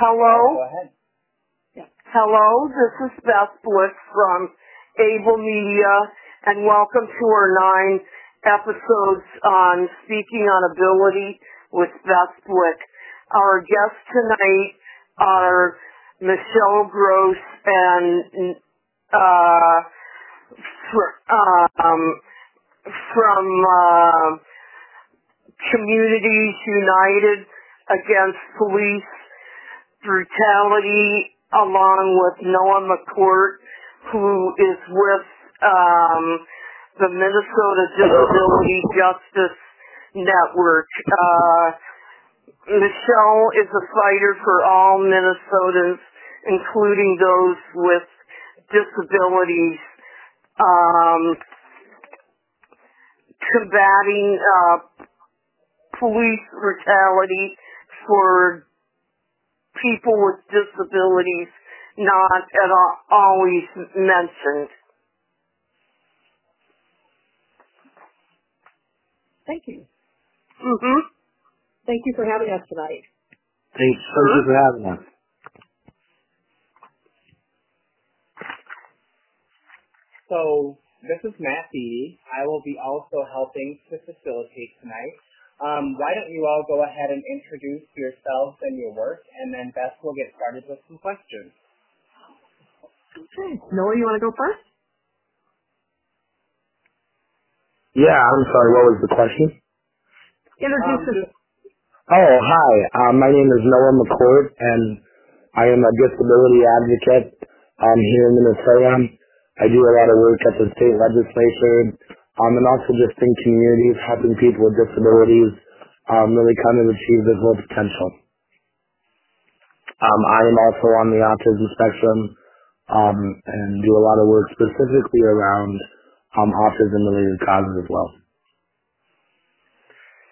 Hello? Go ahead. Hello, this is Beth Blick from Able Media, and welcome to our nine episodes on Speaking on Ability with Beth Blick. Our guests tonight are Michelle Gross and uh, fr- um, from uh, Communities United Against Police Brutality, along with Noah McCourt, who is with um, the Minnesota Disability Justice Network. Uh, Michelle is a fighter for all Minnesotans, including those with disabilities, um, combating uh, police brutality for people with disabilities not at all always mentioned. Thank you. hmm Thank you for having us tonight. Thanks, thank you for having us. So this is Matt Beatty. I will be also helping to facilitate tonight. Um, why don't you all go ahead and introduce yourselves and your work, and then Beth will get started with some questions. Okay. Noah, you want to go first? Yeah, I'm sorry, what was the question? Introduce Um, yourself. Oh, hi. Um, my name is Noah McCourt, and I am a disability advocate um, here in Minnesota. I do a lot of work at the state legislature, um, and also just in communities, helping people with disabilities um, really kind of achieve their full potential. Um, I am also on the autism spectrum um, and do a lot of work specifically around um, autism-related causes as well.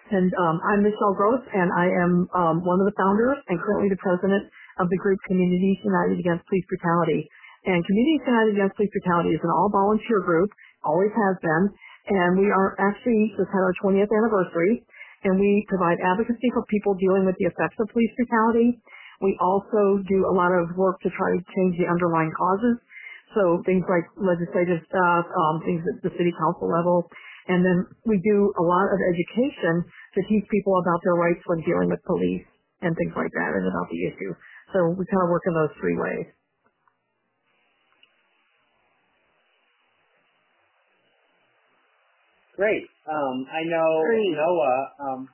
And um, I'm Michelle Gross, and I am um, one of the founders and currently the president of the group Communities United Against Police Brutality. And Communities United Against Police Brutality is an all-volunteer group, always has been, and we are actually just had our 20th anniversary, and we provide advocacy for people dealing with the effects of police brutality. We also do a lot of work to try to change the underlying causes. So things like legislative stuff, um, things at the city council level. And then we do a lot of education to teach people about their rights when dealing with police and things like that and about the issue. So we kind of work in those three ways. Great. Um, I know Great. Noah. Um,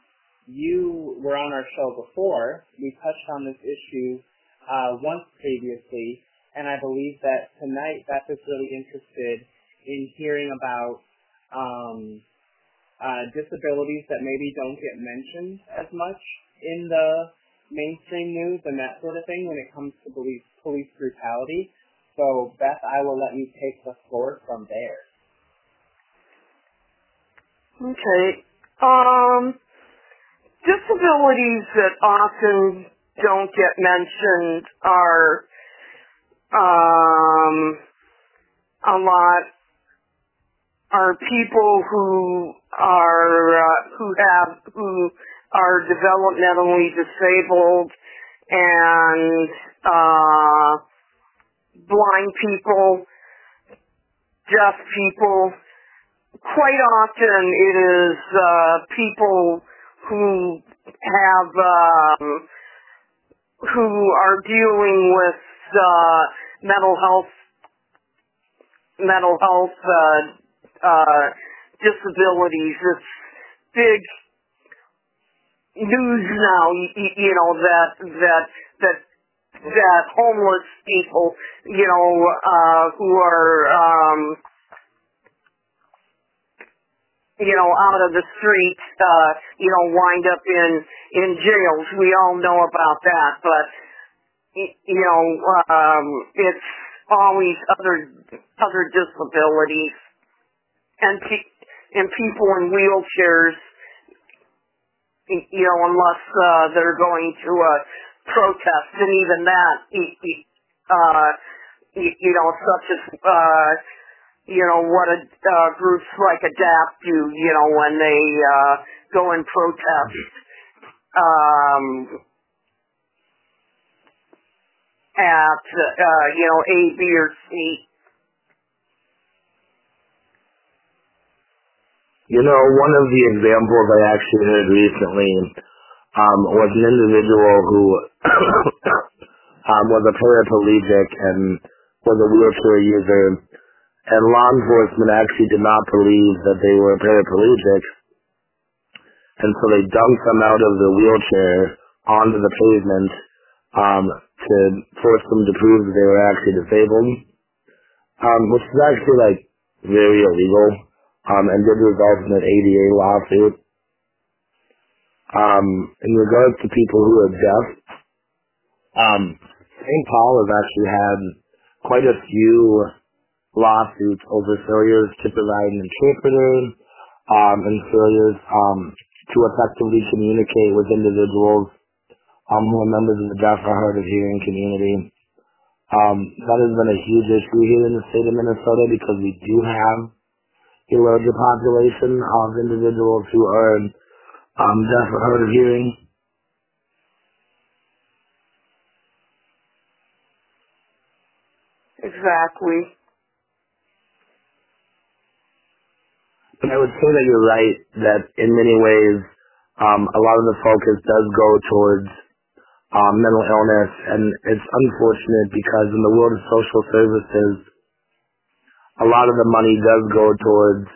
you were on our show before. We touched on this issue uh, once previously, and I believe that tonight Beth is really interested in hearing about um, uh, disabilities that maybe don't get mentioned as much in the mainstream news and that sort of thing when it comes to police police brutality. So Beth, I will let you take the floor from there. Okay. Um, disabilities that often don't get mentioned are um, a lot are people who are uh, who have who are developmentally disabled and uh, blind people, deaf people. Quite often, it is uh, people who have um, who are dealing with uh, mental health mental health uh, uh, disabilities. It's big news now, you, you know that that that that homeless people, you know, uh, who are um, you know, out of the street, uh, you know, wind up in, in jails. We all know about that, but, you know, um, it's always other, other disabilities and, pe- and people in wheelchairs, you know, unless, uh, they're going to a protest and even that, uh, you know, such as, uh, you know, what a, uh, groups like ADAPT do, you know, when they, uh, go and protest. Um, at, uh, you know, A, B, or C. You know, one of the examples I actually heard recently um, was an individual who um, was a paraplegic and was a wheelchair user, and law enforcement actually did not believe that they were paraplegic, and so they dumped them out of the wheelchair onto the pavement um, to force them to prove that they were actually disabled, um, which is actually like very illegal um, and did result in an ADA lawsuit. Um, in regards to people who are deaf, um, St. Paul has actually had quite a few lawsuits over failures to provide an interpreter um, and failures um, to effectively communicate with individuals um, who are members of the deaf or hard of hearing community. Um, that has been a huge issue here in the state of Minnesota because we do have a larger population of individuals who are um, deaf or hard of hearing. Exactly. But I would say that you're right that in many ways um, a lot of the focus does go towards um, mental illness, and it's unfortunate because in the world of social services, a lot of the money does go towards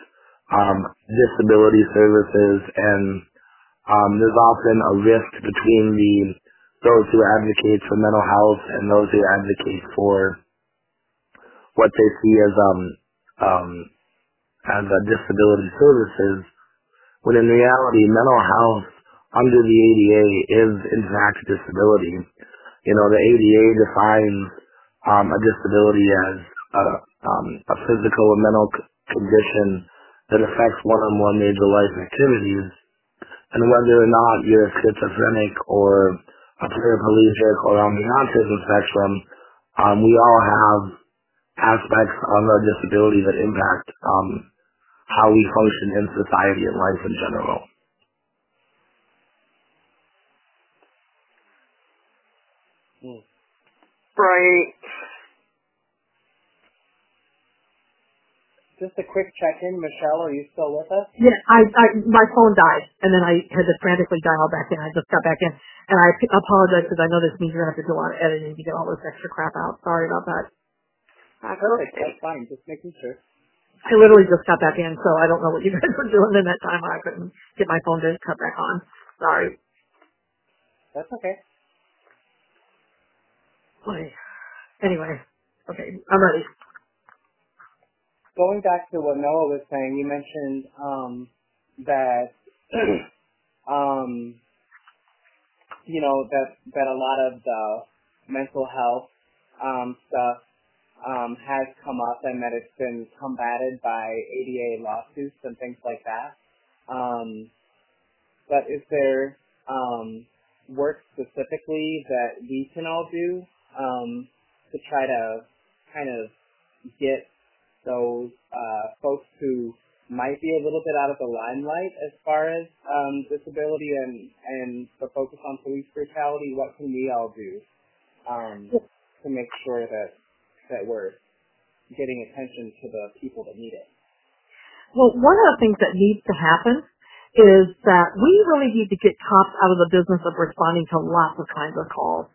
um, disability services, and um, there's often a rift between the those who advocate for mental health and those who advocate for what they see as um, um, as uh, disability services, when in reality, mental health under the ADA is in fact disability. You know, the ADA defines um, a disability as a, um, a physical or mental c- condition that affects one or more major life activities, and whether or not you're schizophrenic or a paraplegic or on the autism spectrum, um, we all have aspects of our disability that impact um, how we function in society and life in general. Right. Just a quick check-in, Michelle. Are you still with us? Yeah, I, I, my phone died, and then I had to frantically dial back in. I just got back in, and I apologize because I know this means you're gonna have to do a lot of editing to get all this extra crap out. Sorry about that. That's Perfect. okay. That's fine. Just making sure. I literally just got back in, so I don't know what you guys were doing in that time. I couldn't get my phone to cut back on. Sorry. That's okay. Boy. Anyway, okay, I'm ready. Going back to what Noah was saying, you mentioned um, that um, you know that that a lot of the mental health um, stuff has come up and that it's been combated by ADA lawsuits and things like that. Um, but is there um, work specifically that we can all do um, to try to kind of get those uh, folks who might be a little bit out of the limelight as far as um, disability and, and the focus on police brutality, what can we all do um, to make sure that, that we're getting attention to the people that need it? Well, one of the things that needs to happen is that we really need to get cops out of the business of responding to lots of kinds of calls.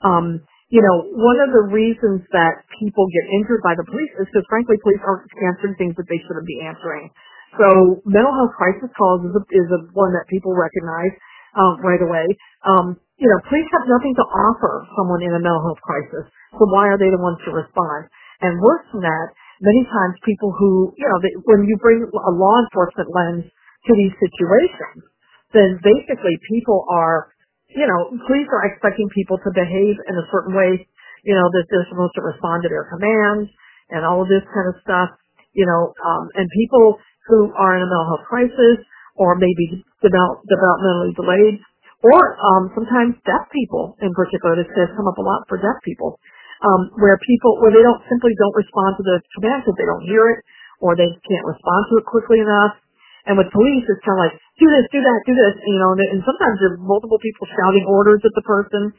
Um, you know, one of the reasons that people get injured by the police is because frankly police aren't answering things that they shouldn't be answering. So mental health crisis calls is a, is a one that people recognize um, right away. Um, you know, police have nothing to offer someone in a mental health crisis. So why are they the ones to respond? And worse than that, many times people who, you know, they, when you bring a law enforcement lens to these situations, then basically people are you know, police are expecting people to behave in a certain way, you know, that they're supposed to respond to their commands and all of this kind of stuff, you know, um, and people who are in a mental health crisis or maybe develop, developmentally delayed or um, sometimes deaf people in particular. This has come up a lot for deaf people, um, where people where they don't simply don't respond to the command because they don't hear it or they can't respond to it quickly enough. And with police, it's kind of like, do this, do that, do this, you know, and, and sometimes there's multiple people shouting orders at the person.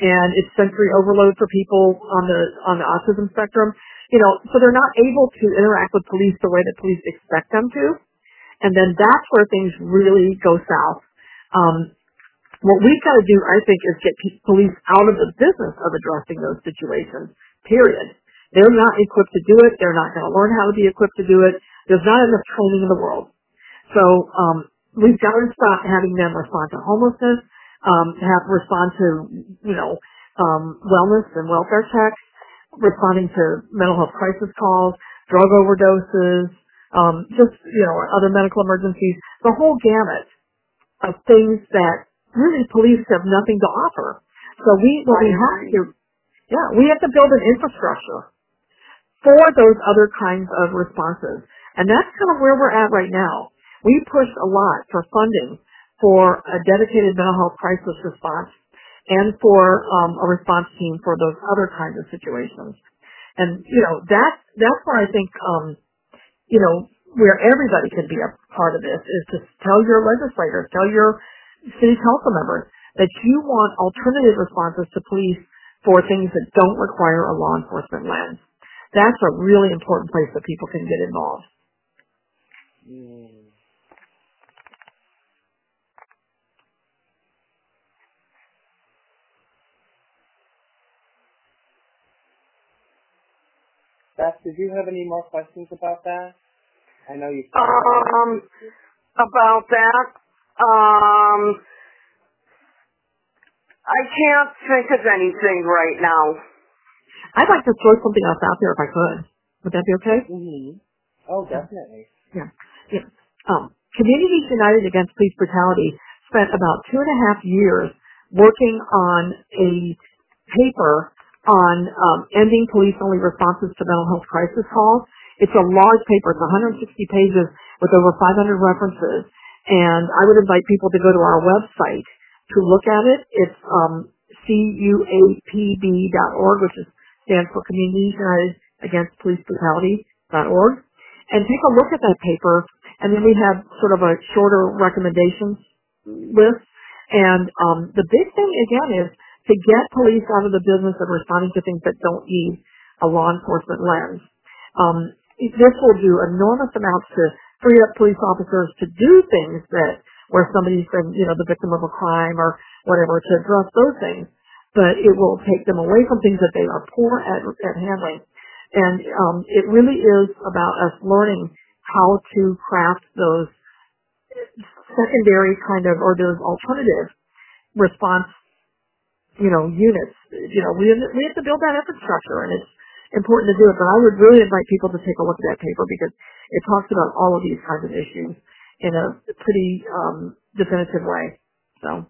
and it's sensory overload for people on the on the autism spectrum. You know, so they're not able to interact with police the way that police expect them to, and then that's where things really go south. Um, what we've got to do, I think, is get police out of the business of addressing those situations. Period. They're not equipped to do it. They're not going to learn how to be equipped to do it. There's not enough training in the world. So um, we've got to stop having them respond to homelessness, um, have respond to you know um, wellness and welfare checks, responding to mental health crisis calls, drug overdoses, um, just you know other medical emergencies, the whole gamut of things that really police have nothing to offer. So we what we have to yeah we have to build an infrastructure for those other kinds of responses, and that's kind of where we're at right now. We pushed a lot for funding for a dedicated mental health crisis response and for um, a response team for those other kinds of situations. And you know that's that's where I think um, you know where everybody can be a part of this is to tell your legislators, tell your city council members that you want alternative responses to police for things that don't require a law enforcement lens. That's a really important place that people can get involved. Mm. Beth, did you have any more questions about that? I know you. Um, about that, um, I can't think of anything right now. I'd like to throw something else out there if I could. Would that be okay? Mm-hmm. Oh, definitely. Yeah. Yeah. Um, Communities United Against Police Brutality spent about two and a half years working on a paper on um, ending police-only responses to mental health crisis calls. It's a large paper. It's 160 pages with over 500 references. And I would invite people to go to our website to look at it. It's um, cuapb.org, which is, stands for Communities United Against Police Brutality.org. And take a look at that paper. And then we have sort of a shorter recommendations list. And um, the big thing, again, is to get police out of the business of responding to things that don't need a law enforcement lens. Um, this will do enormous amounts to free up police officers to do things that where somebody's been, you know, the victim of a crime or whatever to address those things. But it will take them away from things that they are poor at, at handling. And um, it really is about us learning how to craft those secondary kind of or those alternative response you know, units. You know, we we have to build that infrastructure, and it's important to do it. But I would really invite people to take a look at that paper because it talks about all of these kinds of issues in a pretty um, definitive way. So.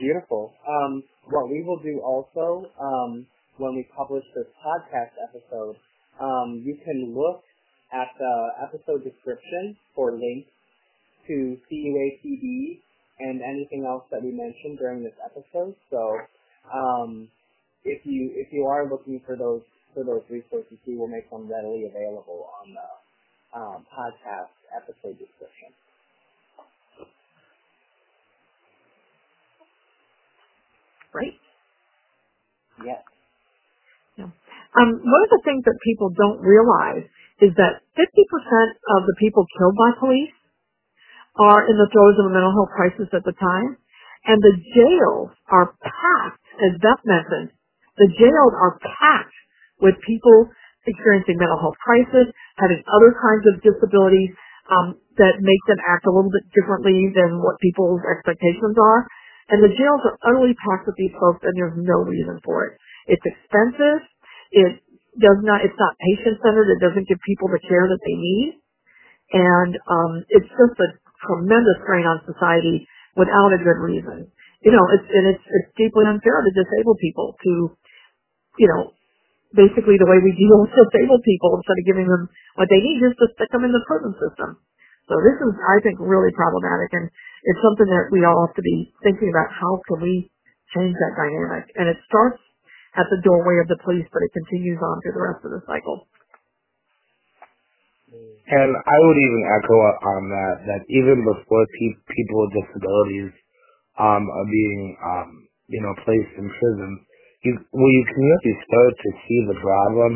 Beautiful. Um, what we will do also um, when we publish this podcast episode, um, you can look at the episode description for links to CUAPB and anything else that we mentioned during this episode. So um, if you if you are looking for those for those resources, we will make them readily available on the um, podcast episode description. Right. Yes. Yeah. Um, one of the things that people don't realize is that 50% of the people killed by police are in the throes of a mental health crisis at the time. And the jails are packed, as Beth mentioned, the jails are packed with people experiencing mental health crisis, having other kinds of disabilities um, that make them act a little bit differently than what people's expectations are. And the jails are utterly packed with these folks, and there's no reason for it. It's expensive. It does not, it's not patient centered. It doesn't give people the care that they need. And, um, it's just a tremendous strain on society without a good reason. You know, it's, and it's, it's deeply unfair to disabled people to, you know, basically the way we deal with disabled people instead of giving them what they need is to stick them in the prison system. So this is, I think, really problematic and it's something that we all have to be thinking about how can we change that dynamic. And it starts at the doorway of the police, but it continues on through the rest of the cycle. And I would even echo on that, that even before pe- people with disabilities um, are being, um, you know, placed in prison, you, well, you can really start to see the problem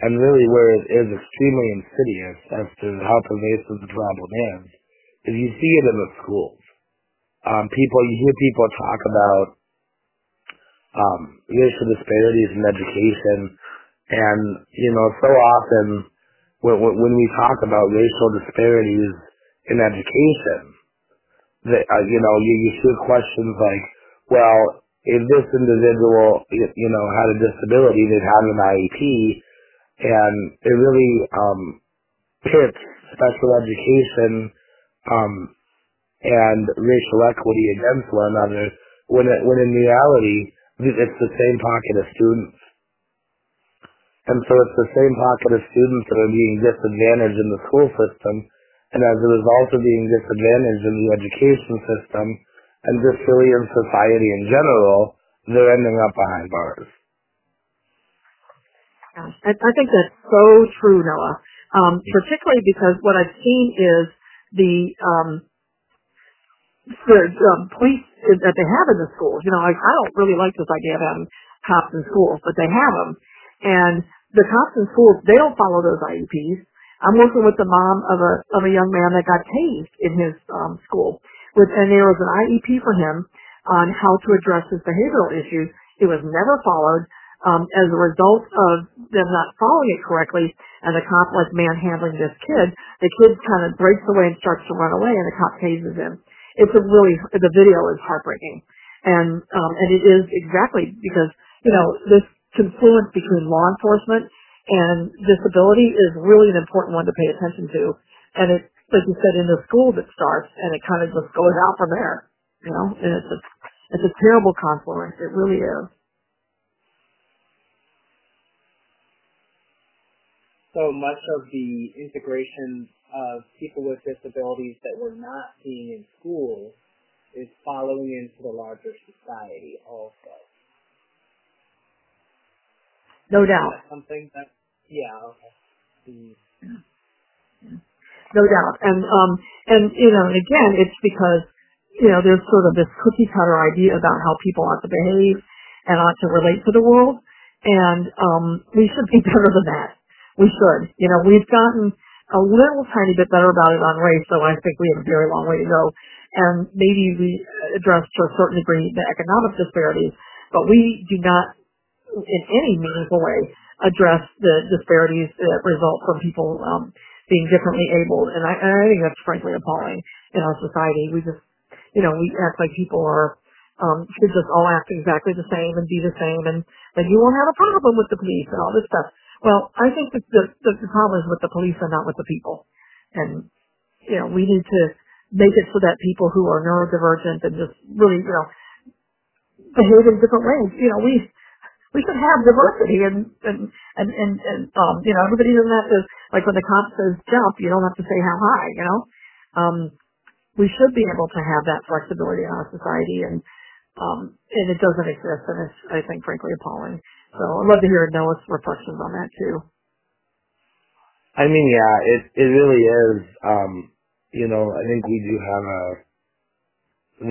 and really where it is extremely insidious as to how pervasive the problem is, is you see it in the schools. Um, people, you hear people talk about um, racial disparities in education, and you know, so often when, when we talk about racial disparities in education, that uh, you know, you, you hear questions like, "Well, if this individual, you know, had a disability, they'd have an IEP," and it really um, pits special education um, and racial equity against one another. When it, when in reality, it's the same pocket of students. And so it's the same pocket of students that are being disadvantaged in the school system, and as a result of being disadvantaged in the education system, and just really in society in general, they're ending up behind bars. I, I think that's so true, Noah. Um, particularly because what I've seen is the um, the um, police that they have in the schools. You know, I, I don't really like this idea of having cops in schools, but they have them, and the cops in schools they don't follow those IEPs. I'm working with the mom of a of a young man that got tased in his um, school, with and there was an IEP for him on how to address his behavioral issues. It was never followed. Um, as a result of them not following it correctly, and the cop like manhandling this kid, the kid kind of breaks away and starts to run away, and the cop tases him. It's a really the video is heartbreaking, and um, and it is exactly because you know this confluence between law enforcement and disability is really an important one to pay attention to, and it like you said in the schools it starts and it kind of just goes out from there, you know, and it's a it's a terrible confluence. It really is. so much of the integration of people with disabilities that we're not seeing in schools is following into the larger society also. No doubt. something that, yeah, okay. Mm. No doubt. And, um, and, you know, and again, it's because, you know, there's sort of this cookie cutter idea about how people ought to behave and ought to relate to the world. And, um, we should be better than that. We should. You know, we've gotten a little tiny bit better about it on race, so I think we have a very long way to go. And maybe we address to a certain degree the economic disparities, but we do not in any meaningful way address the disparities that result from people um, being differently abled. And I, and I think that's frankly appalling in our society. We just, you know, we act like people are um, should just all act exactly the same and be the same, and then you won't have a problem with the police and all this stuff. Well, I think that the, the, the problem is with the police and not with the people. And, you know, we need to make it so that people who are neurodivergent and just really, you know, behave in different ways. You know, we we should have diversity and and and and, and um you know everybody doesn't have to like when the cop says jump you don't have to say how high you know um we should be able to have that flexibility in our society and um and it doesn't exist and it's I think frankly appalling so I'd love to hear Noah's reflections on that too. I mean, yeah, it it really is. Um, you know, I think we do have a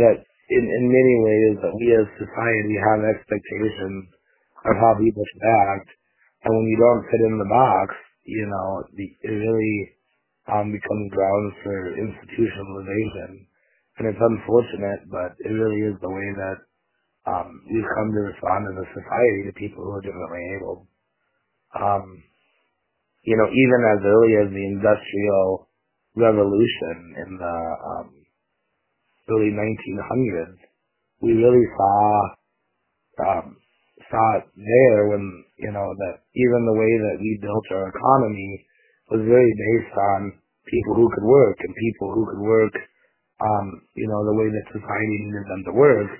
that in in many ways that we as society have expectations of how people should act. And when you don't fit in the box, you know, it really um, becomes grounds for institutionalization. And it's unfortunate, but it really is the way that um, we've come to respond as a society to people who are differently able. Um, you know, even as early as the Industrial Revolution in the um, early 1900s, we really saw um, thought there when, you know, that even the way that we built our economy was very based on people who could work and people who could work, um, you know, the way that society needed them to work.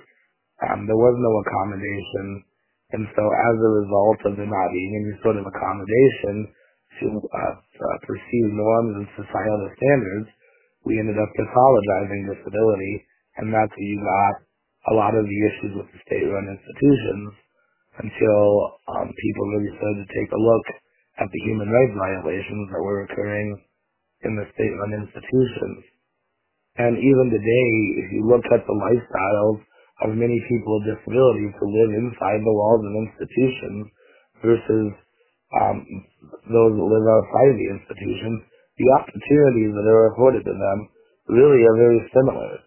Um, there was no accommodation. And so as a result of there not being any sort of accommodation to uh, uh, perceived norms and societal standards, we ended up pathologizing disability. And that's where you got a lot of the issues with the state-run institutions until um, people really started to take a look at the human rights violations that were occurring in the state-run institutions. And even today, if you look at the lifestyles of many people with disabilities who live inside the walls of institutions versus um, those that live outside the institutions, the opportunities that are afforded to them really are very similar.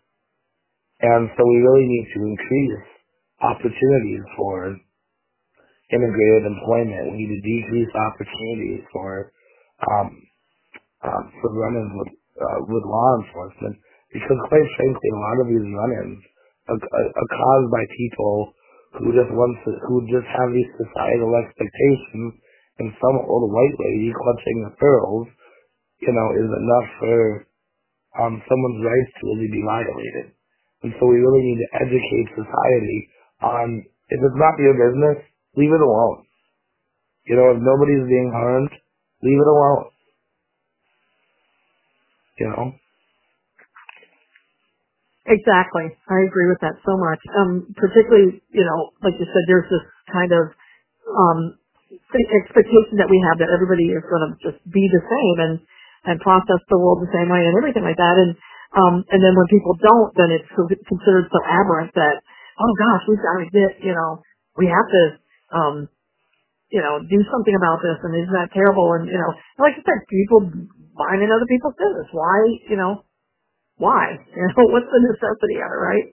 And so we really need to increase opportunities for integrated employment. We need to decrease opportunities for um, um, for run-ins with uh, with law enforcement because, quite frankly, a lot of these run-ins are, are, caused by people who just want to, who just have these societal expectations, and some old white lady clutching the pearls, you know, is enough for um, someone's rights to really be violated. And so we really need to educate society on if it's not your business, leave it alone. You know, if nobody's being harmed, leave it alone. You know? Exactly. I agree with that so much. Um, particularly, you know, like you said, there's this kind of um, expectation that we have that everybody is going to just be the same and and process the world the same way and everything like that. And um, and then when people don't, then it's considered so aberrant that oh gosh, we've got to get you know we have to um, you know do something about this and isn't that terrible? And you know, like I said, people minding other people's business. Why you know why? You know, what's the necessity of it, right?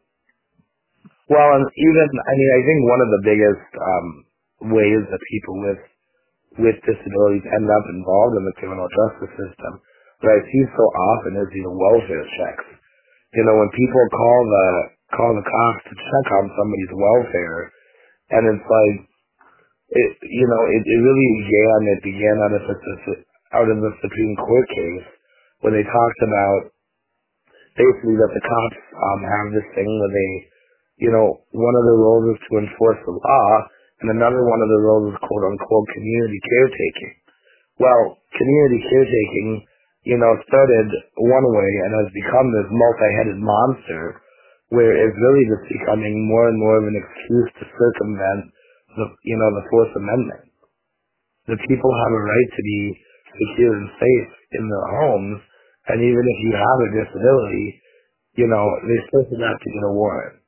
Well, and even I mean, I think one of the biggest um, ways that people with with disabilities end up involved in the criminal justice system that I see so often is these welfare checks. You know, when people call the call the cops to check on somebody's welfare, and it's like, it you know, it, it really began. It began out of the out of the Supreme Court case when they talked about basically that the cops um, have this thing where they, you know, one of their roles is to enforce the law, and another one of the roles is quote unquote community caretaking. Well, community caretaking, you know, started one way and has become this multi-headed monster where it's really just becoming more and more of an excuse to circumvent the, you know, the Fourth Amendment. The people have a right to be secure and safe in their homes, and even if you have a disability, you know, they're still have to get a warrant.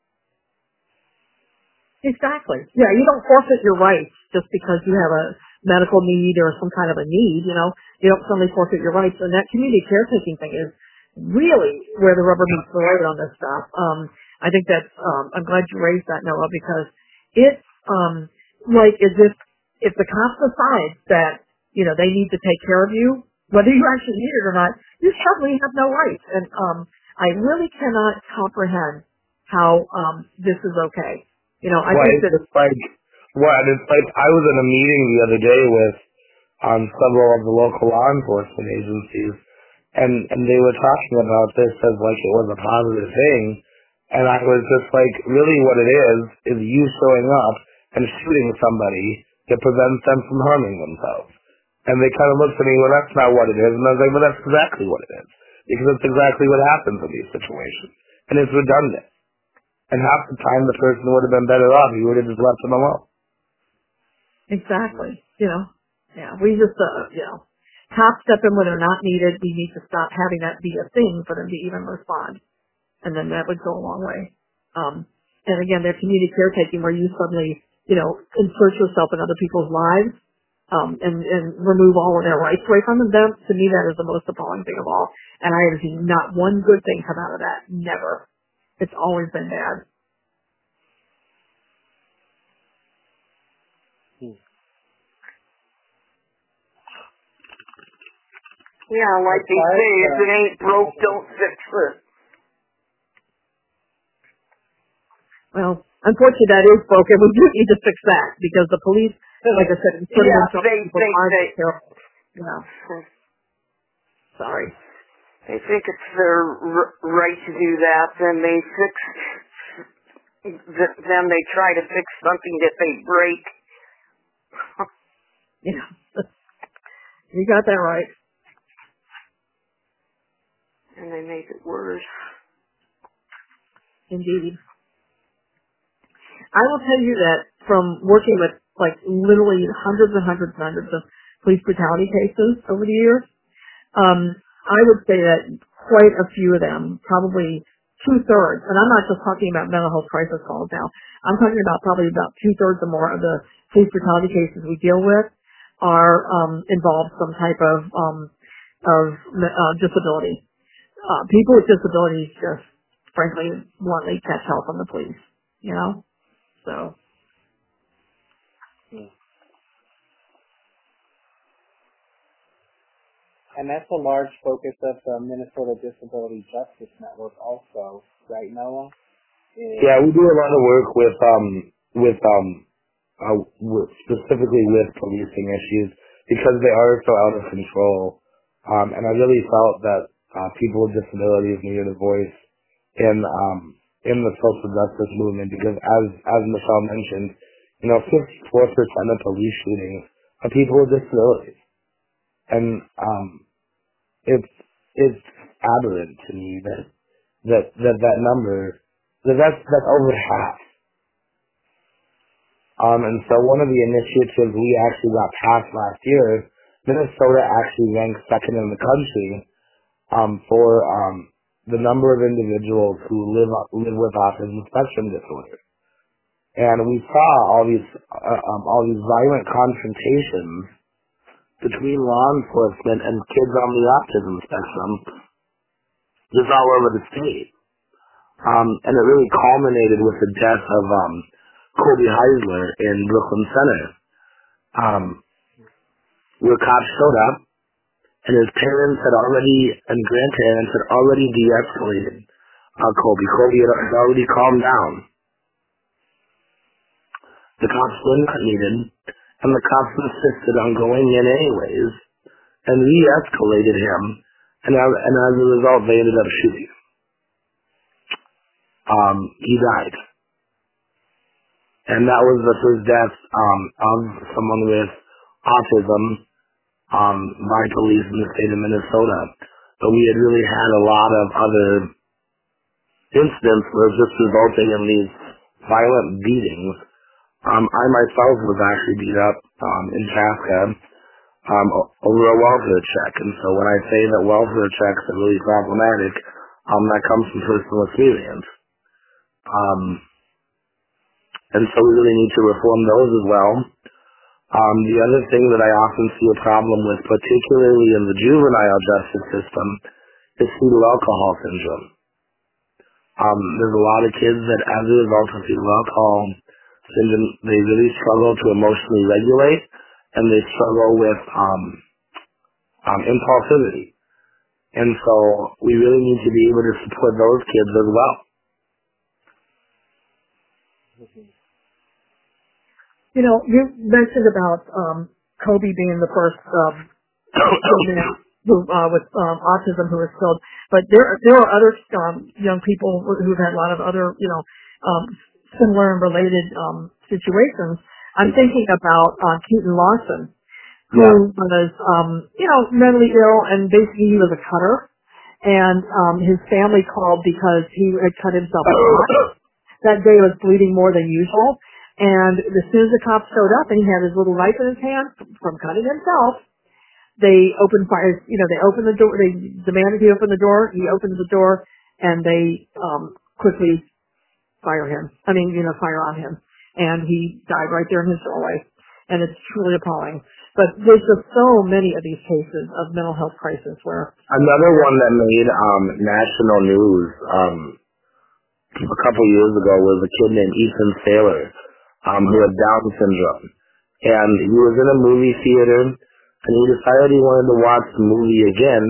Exactly. Yeah, you don't forfeit your rights just because you have a medical need or some kind of a need, you know. You don't suddenly forfeit your rights. And that community caretaking thing is really where the rubber meets the road on this stuff. Um, I think that's, um, I'm glad you raised that, Noah, because it's, um, like as if, if the cops decide that, you know, they need to take care of you, whether you actually need it or not, you suddenly have no rights. And um, I really cannot comprehend how um, this is okay. You know, I well, think that it's like what it's like. I was in a meeting the other day with um, several of the local law enforcement agencies, and and they were talking about this as like it was a positive thing, and I was just like, really, what it is is you showing up and shooting somebody that prevents them from harming themselves. And they kind of looked at me, well, that's not what it is. And I was like, well, that's exactly what it is. Because that's exactly what happens in these situations. And it's redundant. And half the time the person would have been better off. He would have just left them alone. Exactly. You know, yeah, we just, uh, you know, top step in when they're not needed. We need to stop having that be a thing for them to even respond. And then that would go a long way. Um, and again, their community caretaking where you suddenly, you know, insert yourself in other people's lives um, and, and remove all of their rights away from them, that, to me that is the most appalling thing of all. And I have seen not one good thing come out of that. Never. It's always been bad. Hmm. Yeah, like they say, if it ain't broke, don't fix it. Well, unfortunately that is broken. We do need to fix that because the police like I said, putting yeah, themselves they, people they, they, terrible. You. Sorry. They think it's their r- right to do that, then they fix, th- then they try to fix something that they break. yeah. You got that right. And they make it worse. Indeed. I will tell you that from working with like literally hundreds and hundreds and hundreds of police brutality cases over the years, um, I would say that quite a few of them, probably two thirds, and I'm not just talking about mental health crisis calls now. I'm talking about probably about two thirds or more of the police brutality cases we deal with are um, some type of um, of uh, disability. Uh, people with disabilities just, frankly, bluntly catch hell from the police. You know, so. And that's a large focus of the Minnesota Disability Justice Network also, right, Noah? Yeah, we do a lot of work with um with um uh, with, specifically with policing issues because they are so out of control. Um, and I really felt that uh, people with disabilities needed a voice in um in the social justice movement because as as Michelle mentioned, you know, 54% of police shootings are people with disabilities and um, it's it's aberrant to me that that that that number that that's that's over half. Um, and so one of the initiatives we actually got passed last year, Minnesota actually ranked second in the country um, for um, the number of individuals who live live with autism spectrum disorder. And we saw all these uh, um, all these violent confrontations between law enforcement and kids on the autism spectrum just all over the state. Um, and it really culminated with the death of um, Kobe Heisler in Brooklyn Center, um, where cops showed up and his parents had already, and grandparents had already de-escalated Kobe. Kobe had already calmed down. The cops were not needed, and the cops insisted on going in anyways, and re-escalated him, and, and as a result, they ended up shooting. Um, he died. And that was the first death um, of someone with autism um, by police in the state of Minnesota. But we had really had a lot of other incidents where just resulting in these violent beatings. Um, I myself was actually beat up um, in Chaska um, over a welfare check. And so when I say that welfare checks are really problematic, um, that comes from personal experience. Um, and so we really need to reform those as well. Um, the other thing that I often see a problem with, particularly in the juvenile justice system, is fetal alcohol syndrome. Um, there's a lot of kids that, as a result of fetal alcohol syndrome, they really struggle to emotionally regulate, and they struggle with um, um, impulsivity. And so we really need to be able to support those kids as well. You know, you mentioned about um, Kobe being the first um, who uh, with um, autism who was killed, but there there are other um, young people who've had a lot of other you know um, similar and related um, situations. I'm thinking about uh, Keaton Lawson, who yeah. was um, you know mentally ill and basically he was a cutter, and um, his family called because he had cut himself that day was bleeding more than usual and as soon as the cops showed up and he had his little knife in his hand from cutting himself, they opened fire, you know, they opened the door, they demanded he open the door, he opened the door, and they, um, quickly fire him. I mean, you know, fire on him. And he died right there in his doorway. And it's truly appalling. But there's just so many of these cases of mental health crisis where another one that made um national news um a couple years ago was a kid named Ethan Saylor um, who had Down syndrome. And he was in a movie theater, and he decided he wanted to watch the movie again,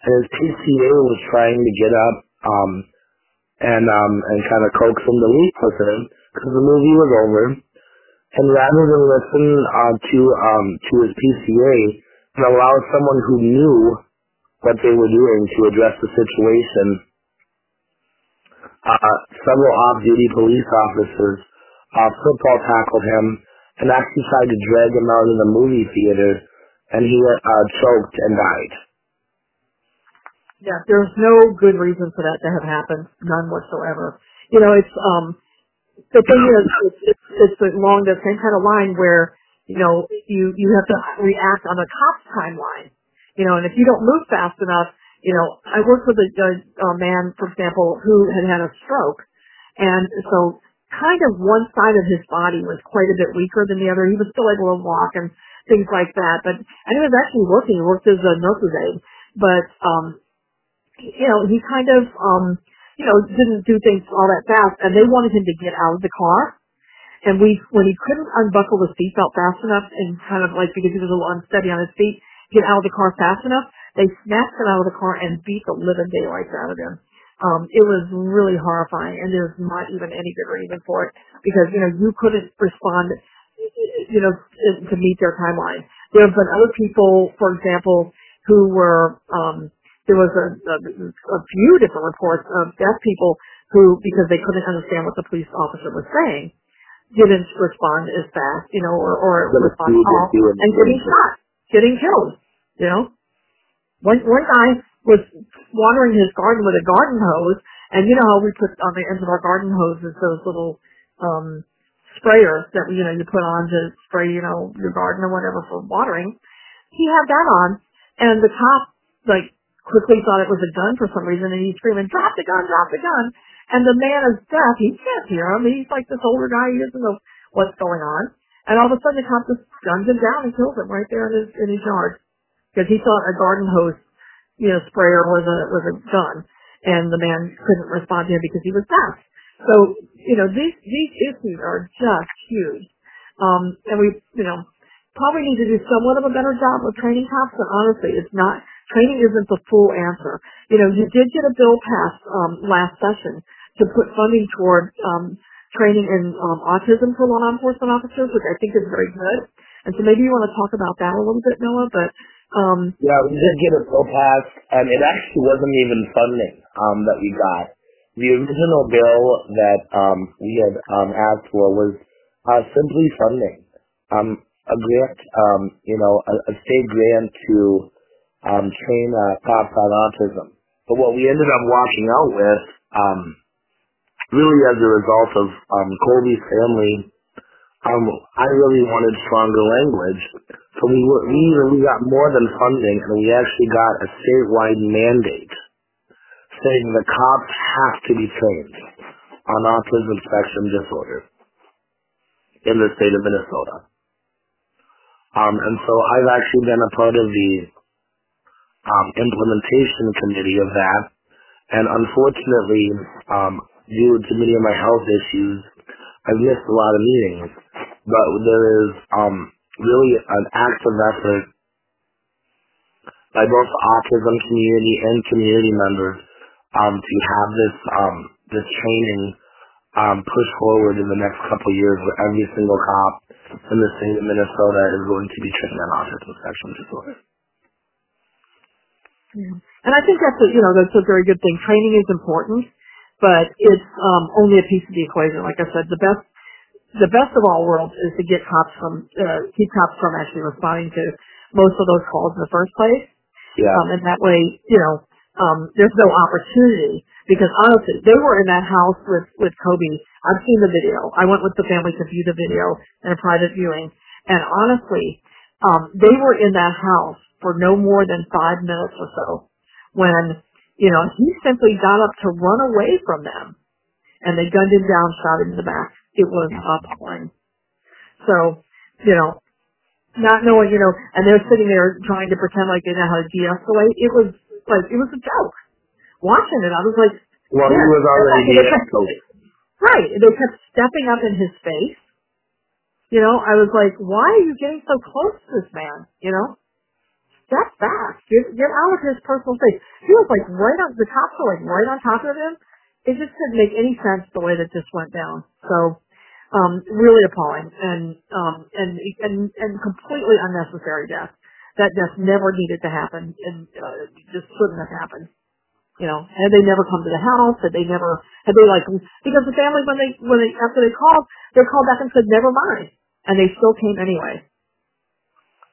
and his PCA was trying to get up um, and um, and kind of coax him to leave with him, because the movie was over. And rather than listen uh, to um, to his PCA and allow someone who knew what they were doing to address the situation, uh, several off-duty police officers uh, football tackled him and actually tried to drag him out of the movie theater, and he uh, choked and died. Yeah, there's no good reason for that to have happened, none whatsoever. You know, it's um the thing is, it's it's, it's along the same kind of line where you know you you have to react on a cop's timeline. You know, and if you don't move fast enough, You know, I worked with a, a, a man, for example, who had had a stroke, and so kind of one side of his body was quite a bit weaker than the other. He was still able to walk and things like that, but and he was actually working. He worked as a nurse's aide, but um, you know, he kind of um, you know, didn't do things all that fast, and they wanted him to get out of the car. And we, when he couldn't unbuckle the seatbelt fast enough, and kind of like because he was a little unsteady on his feet, get out of the car fast enough, they snatched him out of the car and beat the living daylights out of him. Um, it was really horrifying, and there's not even any good reason for it because you know you couldn't respond, you know, to meet their timeline. There have been other people, for example, who were um, there was a, a, a few different reports of deaf people who, because they couldn't understand what the police officer was saying, didn't respond as fast, you know, or, or respond at all, and getting shot, getting killed, you know. One one guy was watering his garden with a garden hose, and you know how we put on the ends of our garden hoses those little um sprayers that you know you put on to spray you know your garden or whatever for watering. He had that on, and the cop like quickly thought it was a gun for some reason, and he's screaming, "Drop the gun! Drop the gun!" And the man is deaf. He can't hear him. He's like this older guy. He doesn't know what's going on. And all of a sudden, the cop just guns him down and kills him right there in his in his yard because he thought a garden hose you know, sprayer was a was a gun, and the man couldn't respond to him because he was deaf. So you know these these issues are just huge, um, and we you know probably need to do somewhat of a better job of training cops. But honestly, it's not training isn't the full answer. You know, you did get a bill passed um, last session to put funding toward um, training in um, autism for law enforcement officers, which I think is very good. And so maybe you want to talk about that a little bit, Noah. But um, yeah, we did get a bill passed, and it actually wasn't even funding um, that we got. The original bill that um, we had um, asked for was uh, simply funding, um, a grant, um, you know, a, a state grant to um, train uh, cops on autism. But what we ended up walking out with, um, really as a result of um, Kobe's family um, I really wanted stronger language. So we were, we we got more than funding, and we actually got a statewide mandate saying the cops have to be trained on autism spectrum disorder in the state of Minnesota. Um, and so I've actually been a part of the um, implementation committee of that, and unfortunately, um, due to many of my health issues, I've missed a lot of meetings but there is um, really an active effort by both autism community and community members um, to have this um, this training um, push forward in the next couple years where every single cop in the state of Minnesota is going to be trained on autism spectrum disorder. Yeah. And I think that's a, you know that's a very good thing. Training is important, but it's um, only a piece of the equation. Like I said, the best the best of all worlds is to get cops from uh, keep cops from actually responding to most of those calls in the first place. Yeah. Um, and that way, you know, um, there's no opportunity because honestly, they were in that house with with Kobe. I've seen the video. I went with the family to view the video in a private viewing, and honestly, um, they were in that house for no more than five minutes or so when you know he simply got up to run away from them, and they gunned him down, shot him in the back it was appalling. So, you know, not knowing, you know, and they're sitting there trying to pretend like they know how to de-escalate. It was like, it was a joke. Watching it, I was like, well, he was already de-escalated. Right. They kept stepping up in his face. You know, I was like, why are you getting so close to this man? You know? Step back. Get, get out of his personal space. He was like right on, the cops were like right on top of him. It just didn't make any sense the way that this went down. So, um, really appalling and um, and and and completely unnecessary death. That death never needed to happen and uh, just shouldn't have happened. You know, had they never come to the house, had they never, had they like, because the family when they when they after they called, they called back and said never mind, and they still came anyway.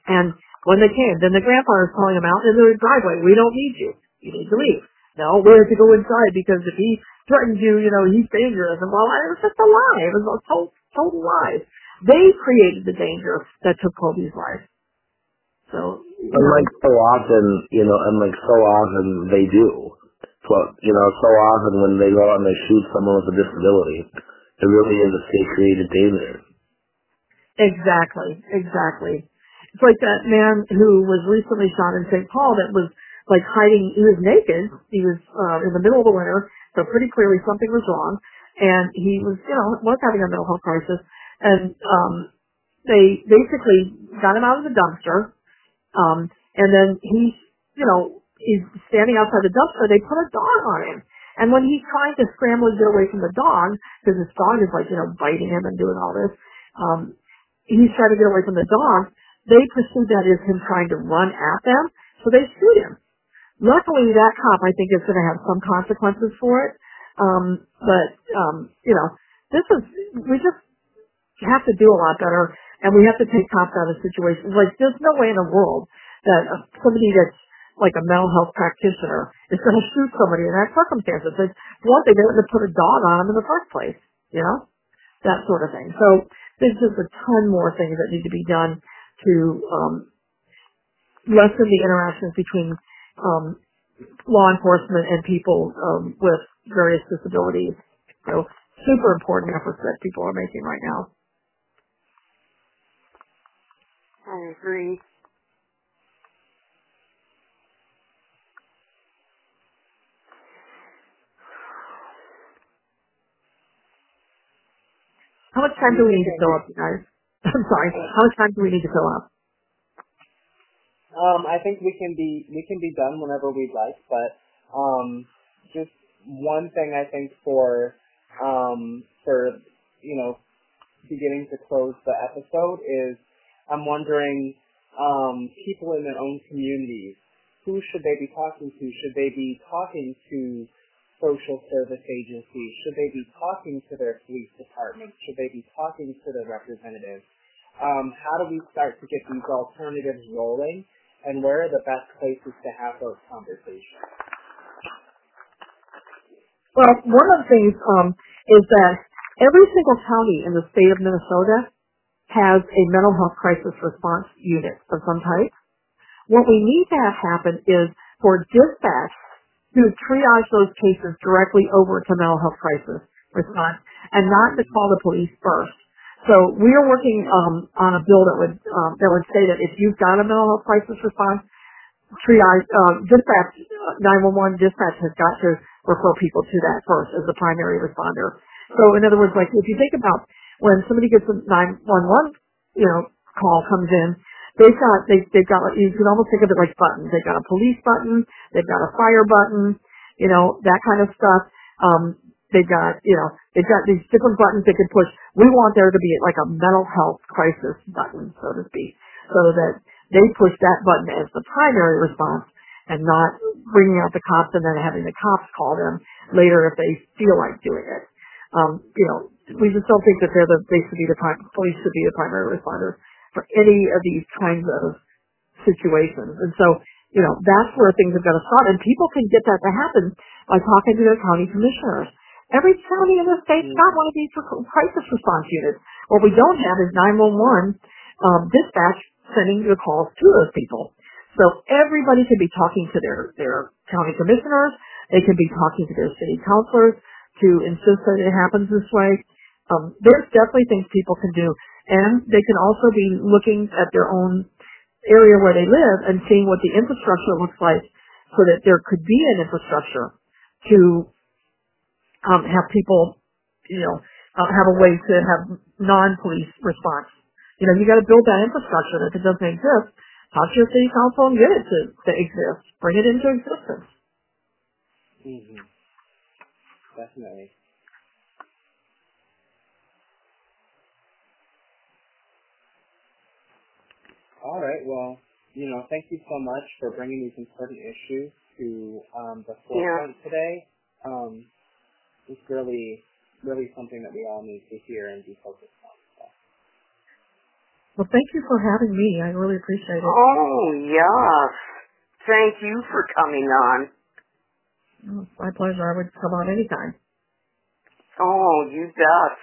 And when they came, then the grandfather was calling them out in the driveway. We don't need you. You need to leave. No, we have to go inside because if he threatened you, you know, he's dangerous. And well, it was just a lie. It was a total, total lie. They created the danger that took Kobe's life. So and like so often, you know, and like so often they do. But you know, so often when they go out and they shoot someone with a disability, it really is a state created danger. Exactly, exactly. It's like that man who was recently shot in St. Paul that was like hiding, he was naked, he was uh, in the middle of the winter, so pretty clearly something was wrong, and he was, you know, was having a mental health crisis, and um, they basically got him out of the dumpster, um, and then he's, you know, he's standing outside the dumpster, they put a dog on him. And when he's trying to scramble to get away from the dog, because his dog is like, you know, biting him and doing all this, um, he's trying to get away from the dog, they perceive that as him trying to run at them, so they shoot him. Luckily, that cop, I think, is going to have some consequences for it. Um, but, um, you know, this is, we just have to do a lot better, and we have to take cops out of situations. Like, there's no way in the world that uh, somebody that's like a mental health practitioner is going to shoot somebody in that circumstance. It's one thing, they have put a dog on him in the first place, you know? That sort of thing. So, there's just a ton more things that need to be done to um, lessen the interactions between um, law enforcement and people um, with various disabilities. So super important efforts that people are making right now. I agree. How much time do we need to fill up, you guys? I'm sorry. How much time do we need to fill up? Um, I think we can be we can be done whenever we'd like, but um, just one thing I think for um, for you know beginning to close the episode is I'm wondering um, people in their own communities who should they be talking to? Should they be talking to social service agencies? Should they be talking to their police departments? Should they be talking to their representatives? Um, how do we start to get these alternatives rolling? And where are the best places to have those conversations? Well, one of the things um, is that every single county in the state of Minnesota has a mental health crisis response unit of some type. What we need to have happen is for dispatch to triage those cases directly over to mental health crisis response and not to call the police first. So we are working um, on a bill that would um, that would say that if you've got a mental health crisis response, triage uh, dispatch uh, 911 dispatch has got to refer people to that first as the primary responder. So in other words, like if you think about when somebody gets a 911 you know call comes in, they've got they they've got you can almost think of it like buttons. They've got a police button, they've got a fire button, you know that kind of stuff. Um, They've got, you know, they've got these different buttons they can push. We want there to be like a mental health crisis button, so to speak, so that they push that button as the primary response and not bringing out the cops and then having the cops call them later if they feel like doing it. Um, you know, we just don't think that they're the, they should be the prime, police should be the primary responder for any of these kinds of situations. And so, you know, that's where things have got to start. And people can get that to happen by talking to their county commissioners Every county in the state's mm. got one of these crisis response units. What we don't have is 911 um, dispatch sending the calls to those people. So everybody can be talking to their, their county commissioners. They can be talking to their city councilors to insist that it happens this way. Um, there's definitely things people can do. And they can also be looking at their own area where they live and seeing what the infrastructure looks like so that there could be an infrastructure to um, have people, you know, uh, have a way to have non-police response. You know, you got to build that infrastructure. If it doesn't exist, talk to your city council and get it to, to exist. Bring it into existence. Mm-hmm. Definitely. All right. Well, you know, thank you so much for bringing these important issues to um, the forefront yeah. today. Um, it's really, really something that we all need to hear and be focused on. So. Well, thank you for having me. I really appreciate it. Oh, yes. Thank you for coming on. Oh, it's my pleasure. I would come on anytime. Oh, you bet.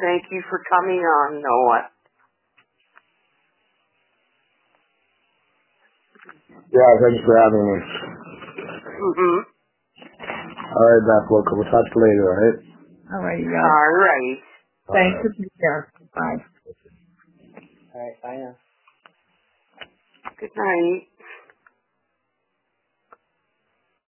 Thank you for coming on, Noah. Yeah, thanks for having me. Mhm. All right, Beth. We'll, we'll talk to you later, all right? All right, you All right. Thanks for being here. Bye. All right, bye now. Good night.